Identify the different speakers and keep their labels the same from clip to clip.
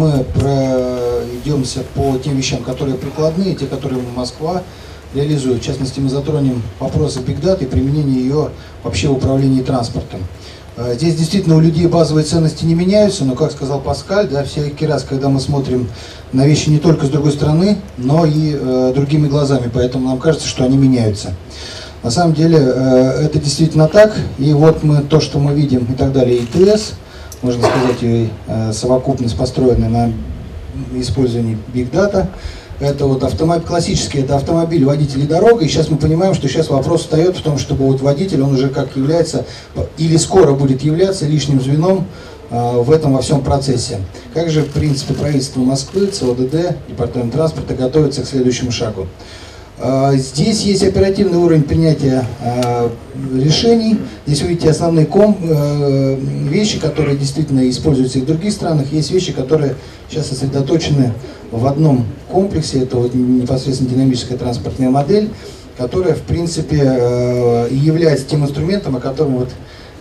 Speaker 1: Мы пройдемся по тем вещам, которые прикладные, те, которые Москва реализует. В частности, мы затронем вопросы Big Data и применение ее вообще в управлении транспортом. Э, здесь действительно у людей базовые ценности не меняются, но, как сказал Паскаль, да, всякий раз, когда мы смотрим на вещи не только с другой стороны, но и э, другими глазами, поэтому нам кажется, что они меняются. На самом деле э, это действительно так, и вот мы то, что мы видим и так далее, ИТС, можно сказать, и э, совокупность, построенная на использовании Big Data. Это вот автомобиль, классический, это автомобиль, водитель и дорога. И сейчас мы понимаем, что сейчас вопрос встает в том, чтобы вот водитель, он уже как является, или скоро будет являться лишним звеном э, в этом во всем процессе. Как же, в принципе, правительство Москвы, ЦОДД, Департамент транспорта готовится к следующему шагу? А, здесь есть оперативный уровень принятия а, решений. Здесь вы видите основные ком, э, вещи, которые действительно используются и в других странах. Есть вещи, которые сейчас сосредоточены в одном комплексе. Это вот непосредственно динамическая транспортная модель, которая, в принципе, э, является тем инструментом, о котором вот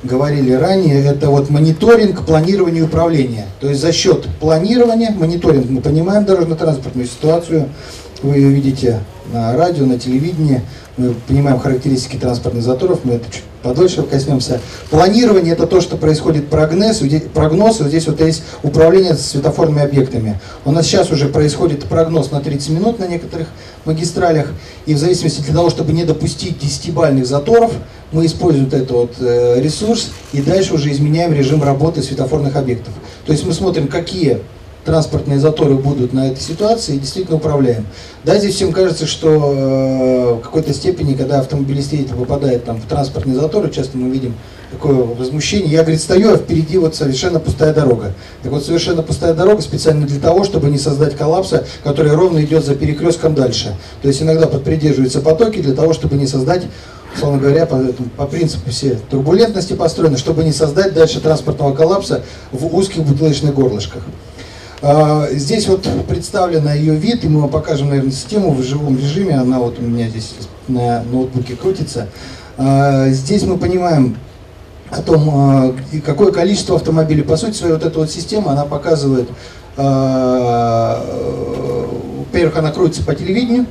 Speaker 1: говорили ранее, это вот мониторинг, планирование и управление. То есть за счет планирования, мониторинг, мы понимаем дорожно-транспортную ситуацию, вы ее видите на радио, на телевидении, мы понимаем характеристики транспортных заторов, мы это чуть подольше коснемся. Планирование – это то, что происходит прогноз, прогноз, вот здесь вот есть управление светофорными объектами. У нас сейчас уже происходит прогноз на 30 минут на некоторых магистралях, и в зависимости для того, чтобы не допустить 10-бальных заторов, мы используем этот вот э, ресурс и дальше уже изменяем режим работы светофорных объектов. То есть мы смотрим, какие транспортные заторы будут на этой ситуации и действительно управляем. Да, здесь всем кажется, что э, в какой-то степени, когда автомобилист едет, попадает там, в транспортные заторы, часто мы видим такое возмущение. Я, говорит, стою, а впереди вот совершенно пустая дорога. Так вот, совершенно пустая дорога специально для того, чтобы не создать коллапса, который ровно идет за перекрестком дальше. То есть иногда подпридерживаются потоки для того, чтобы не создать условно говоря, по, по принципу все турбулентности построены, чтобы не создать дальше транспортного коллапса в узких бутылочных горлышках. А, здесь вот представлена ее вид, и мы вам покажем, наверное, систему в живом режиме. Она вот у меня здесь на ноутбуке крутится. А, здесь мы понимаем о том, а, какое количество автомобилей. По сути своей, вот эта вот система, она показывает, во-первых, она крутится по телевидению,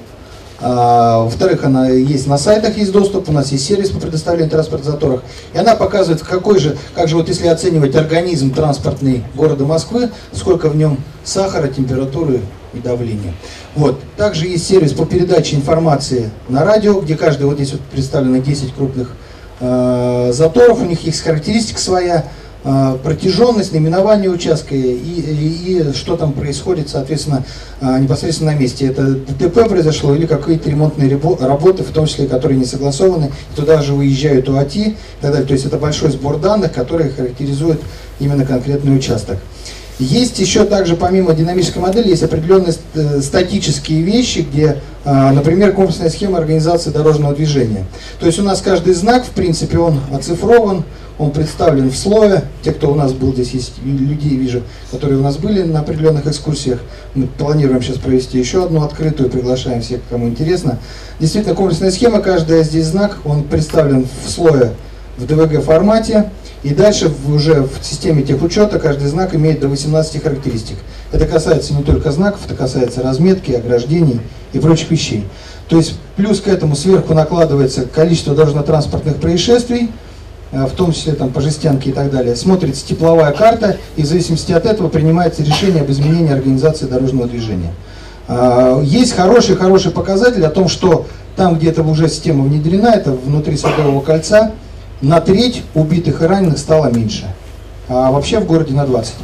Speaker 1: во-вторых, она есть на сайтах, есть доступ, у нас есть сервис по предоставлению транспортных заторов. И она показывает, какой же, как же вот если оценивать организм транспортный города Москвы, сколько в нем сахара, температуры и давления. Вот. Также есть сервис по передаче информации на радио, где каждый, вот здесь вот представлено 10 крупных э, заторов, у них есть характеристика своя, а, протяженность, наименование участка и, и, и что там происходит, соответственно, а, непосредственно на месте. Это ДТП произошло или какие-то ремонтные работы, в том числе, которые не согласованы, туда же выезжают УАТИ и так далее. То есть это большой сбор данных, который характеризует именно конкретный участок. Есть еще также, помимо динамической модели, есть определенные э, статические вещи, где, например, комплексная схема организации дорожного движения. То есть у нас каждый знак, в принципе, он оцифрован, он представлен в слое. Те, кто у нас был, здесь есть людей, вижу, которые у нас были на определенных экскурсиях. Мы планируем сейчас провести еще одну открытую, приглашаем всех, кому интересно. Действительно, комплексная схема, каждый здесь знак, он представлен в слое в DVG формате. И дальше уже в системе техучета каждый знак имеет до 18 характеристик. Это касается не только знаков, это касается разметки, ограждений и прочих вещей. То есть плюс к этому сверху накладывается количество дорожно-транспортных происшествий, в том числе там по жестянке и так далее, смотрится тепловая карта, и в зависимости от этого принимается решение об изменении организации дорожного движения. А, есть хороший-хороший показатель о том, что там, где то уже система внедрена, это внутри Садового кольца, на треть убитых и раненых стало меньше. А вообще в городе на 20.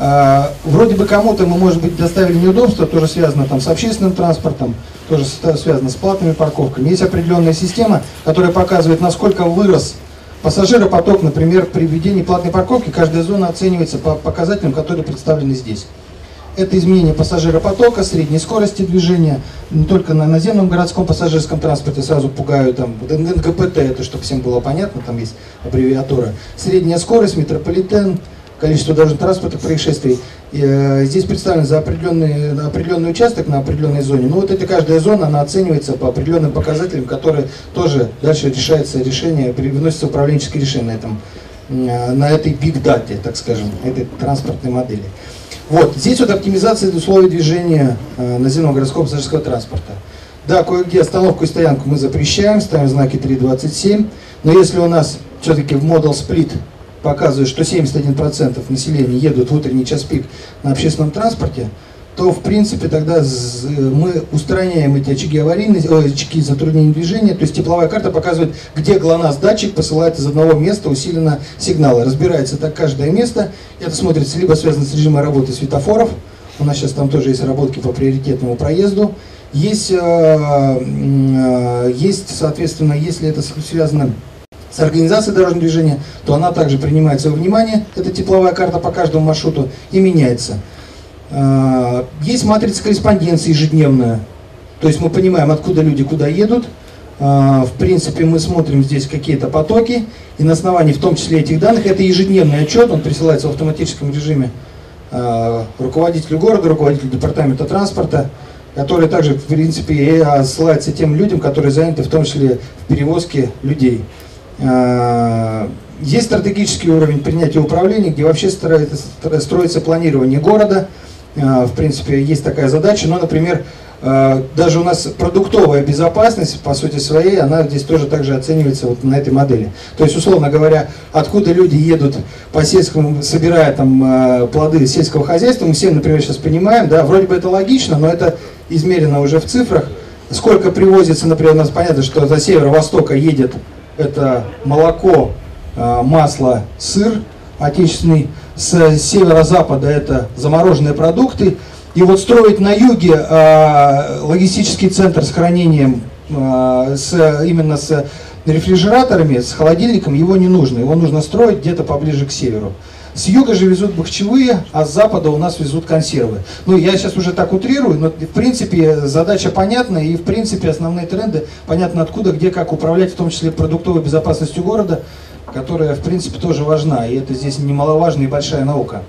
Speaker 1: А, вроде бы кому-то мы, может быть, доставили неудобства, тоже связано там с общественным транспортом, тоже связано с платными парковками. Есть определенная система, которая показывает, насколько вырос Пассажиропоток, например, при введении платной парковки, каждая зона оценивается по показателям, которые представлены здесь. Это изменение пассажиропотока, средней скорости движения, не только на наземном городском пассажирском транспорте, сразу пугаю, там, НГПТ, это чтобы всем было понятно, там есть аббревиатура, средняя скорость, метрополитен, количество дорожно-транспортных происшествий. Э, здесь представлен за определенный, определенный участок на определенной зоне. Но вот эта каждая зона, она оценивается по определенным показателям, которые тоже дальше решается решение, выносится управленческое решение на, этом, э, на этой big data, так скажем, этой транспортной модели. Вот, здесь вот оптимизация условий движения э, наземного городского пассажирского транспорта. Да, кое-где остановку и стоянку мы запрещаем, ставим знаки 3.27, но если у нас все-таки в Model Split показывает, что 71% населения едут в утренний час пик на общественном транспорте, то в принципе тогда мы устраняем эти очаги аварийности, о, очаги затруднения движения, то есть тепловая карта показывает, где ГЛОНАСС датчик посылает из одного места усиленно сигналы. Разбирается так каждое место, это смотрится либо связано с режимом работы светофоров, у нас сейчас там тоже есть работки по приоритетному проезду, есть, э, э, есть соответственно, если это связано с организацией дорожного движения, то она также принимается во внимание, эта тепловая карта по каждому маршруту, и меняется. А, есть матрица корреспонденции ежедневная, то есть мы понимаем, откуда люди куда едут. А, в принципе, мы смотрим здесь какие-то потоки, и на основании в том числе этих данных, это ежедневный отчет, он присылается в автоматическом режиме а, руководителю города, руководителю департамента транспорта, который также, в принципе, ссылается тем людям, которые заняты в том числе в перевозке людей. Есть стратегический уровень принятия управления, где вообще строится планирование города, а, в принципе, есть такая задача. Но, например, а, даже у нас продуктовая безопасность, по сути своей, она здесь тоже также оценивается вот на этой модели. То есть, условно говоря, откуда люди едут по сельскому, собирая там плоды сельского хозяйства, мы все, например, сейчас понимаем, да, вроде бы это логично, но это измерено уже в цифрах. Сколько привозится, например, у нас понятно, что за северо-востока едет это молоко, масло, сыр отечественный, с северо-запада это замороженные продукты. И вот строить на юге э, логистический центр с хранением, э, с, именно с рефрижераторами, с холодильником, его не нужно. Его нужно строить где-то поближе к северу. С юга же везут бахчевые, а с запада у нас везут консервы. Ну, я сейчас уже так утрирую, но в принципе задача понятна, и в принципе основные тренды понятно откуда, где, как управлять, в том числе продуктовой безопасностью города которая, в принципе, тоже важна, и это здесь немаловажная и большая наука.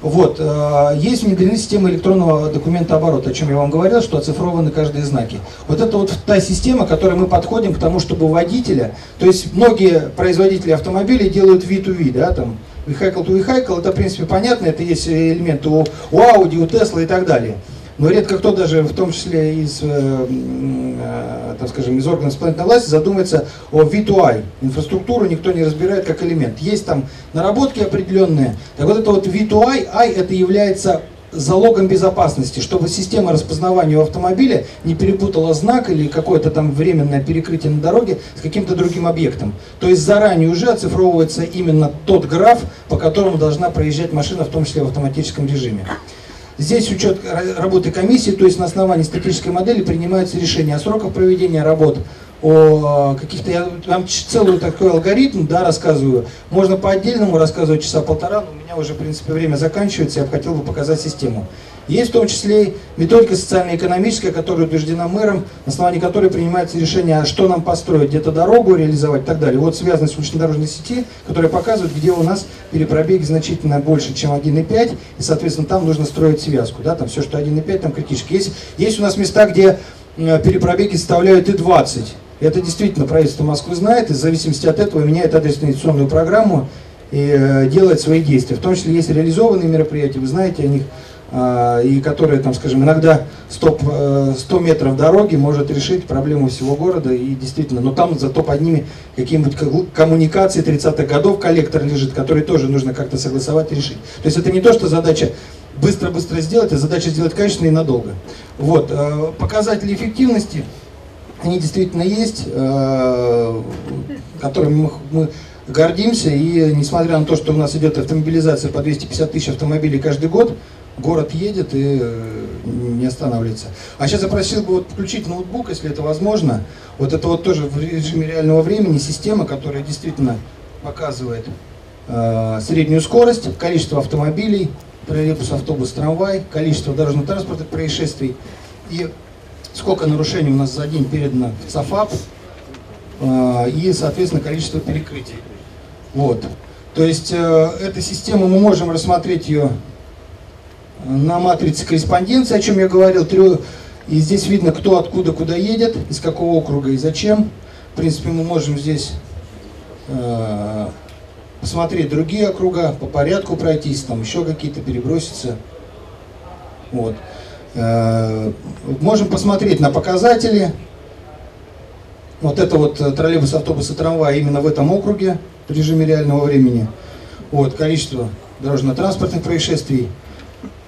Speaker 1: Вот, э, есть внедрены системы электронного документа оборота, о чем я вам говорил, что оцифрованы каждые знаки. Вот это вот та система, к которой мы подходим к тому, чтобы водителя, то есть многие производители автомобилей делают V2V, да, там, vehicle to vehicle, это, в принципе, понятно, это есть элементы у, у Audi, у Tesla и так далее. Но редко кто даже, в том числе из, э, э, так скажем, из органов исполнительной власти, задумается о V2I. Инфраструктуру никто не разбирает как элемент. Есть там наработки определенные. Так вот это вот V2I, I это является залогом безопасности, чтобы система распознавания автомобиля не перепутала знак или какое-то там временное перекрытие на дороге с каким-то другим объектом. То есть заранее уже оцифровывается именно тот граф, по которому должна проезжать машина, в том числе в автоматическом режиме. Здесь учет работы комиссии, то есть на основании статической модели принимаются решения о сроках проведения работ, о каких-то, я вам целую такой алгоритм, да, рассказываю. Можно по отдельному рассказывать часа полтора, но у меня уже, в принципе, время заканчивается, я бы хотел бы показать систему. Есть в том числе методика социально-экономическая, которая утверждена мэром, на основании которой принимается решение, а что нам построить, где-то дорогу реализовать и так далее. Вот связано с улично-дорожной сети, которая показывает, где у нас перепробег значительно больше, чем 1,5, и, соответственно, там нужно строить связку. Да, там все, что 1,5, там критически. Есть, есть у нас места, где э, перепробеги составляют и 20. Это действительно правительство Москвы знает, и в зависимости от этого меняет адресную программу и э, делает свои действия. В том числе есть реализованные мероприятия, вы знаете о них, а, и которые, там, скажем, иногда 100, 100 э, метров дороги может решить проблему всего города, и действительно, но там зато под ними какие-нибудь коммуникации 30-х годов, коллектор лежит, который тоже нужно как-то согласовать и решить. То есть это не то, что задача быстро-быстро сделать, а задача сделать качественно и надолго. Вот, э, показатели эффективности, они действительно есть, э, которыми мы, гордимся, и несмотря на то, что у нас идет автомобилизация по 250 тысяч автомобилей каждый год, город едет и э, не останавливается. А сейчас я просил бы вот включить ноутбук, если это возможно. Вот это вот тоже в режиме реального времени система, которая действительно показывает э, среднюю скорость, количество автомобилей, троллейбус, автобус, трамвай, количество дорожно-транспортных происшествий и сколько нарушений у нас за день передано в ЦАФАП э, и, соответственно, количество перекрытий. Вот. То есть э, эта система, мы можем рассмотреть ее на матрице корреспонденции, о чем я говорил, и здесь видно, кто откуда куда едет, из какого округа и зачем. В принципе, мы можем здесь э, посмотреть другие округа, по порядку пройтись, там еще какие-то переброситься. Вот. Э, можем посмотреть на показатели. Вот это вот э, троллейбус, автобус и трамвай именно в этом округе в режиме реального времени. Вот, количество дорожно-транспортных происшествий.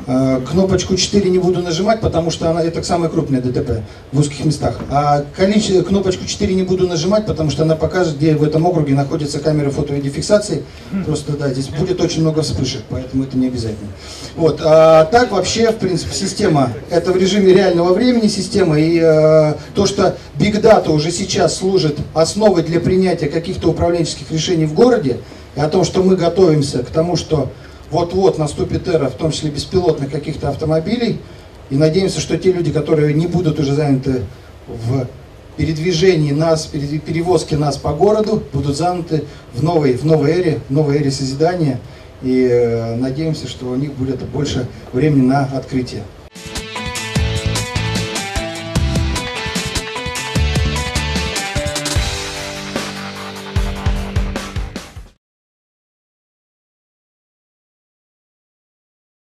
Speaker 1: Э, кнопочку 4 не буду нажимать, потому что она это самое крупное ДТП в узких местах. А количество, кнопочку 4 не буду нажимать, потому что она покажет, где в этом округе находятся камеры фото-видеофиксации. Просто да, здесь будет очень много вспышек, поэтому это не обязательно. Вот. А так вообще, в принципе, система, это в режиме реального времени система, и э, то, что Big Data уже сейчас служит основой для принятия каких-то управленческих решений в городе, и о том, что мы готовимся к тому, что вот-вот наступит эра, в том числе беспилотных каких-то автомобилей, и надеемся, что те люди, которые не будут уже заняты в передвижении нас, перевозке нас по городу, будут заняты в новой, в новой эре, в новой эре созидания, и э, надеемся, что у них будет больше времени на открытие.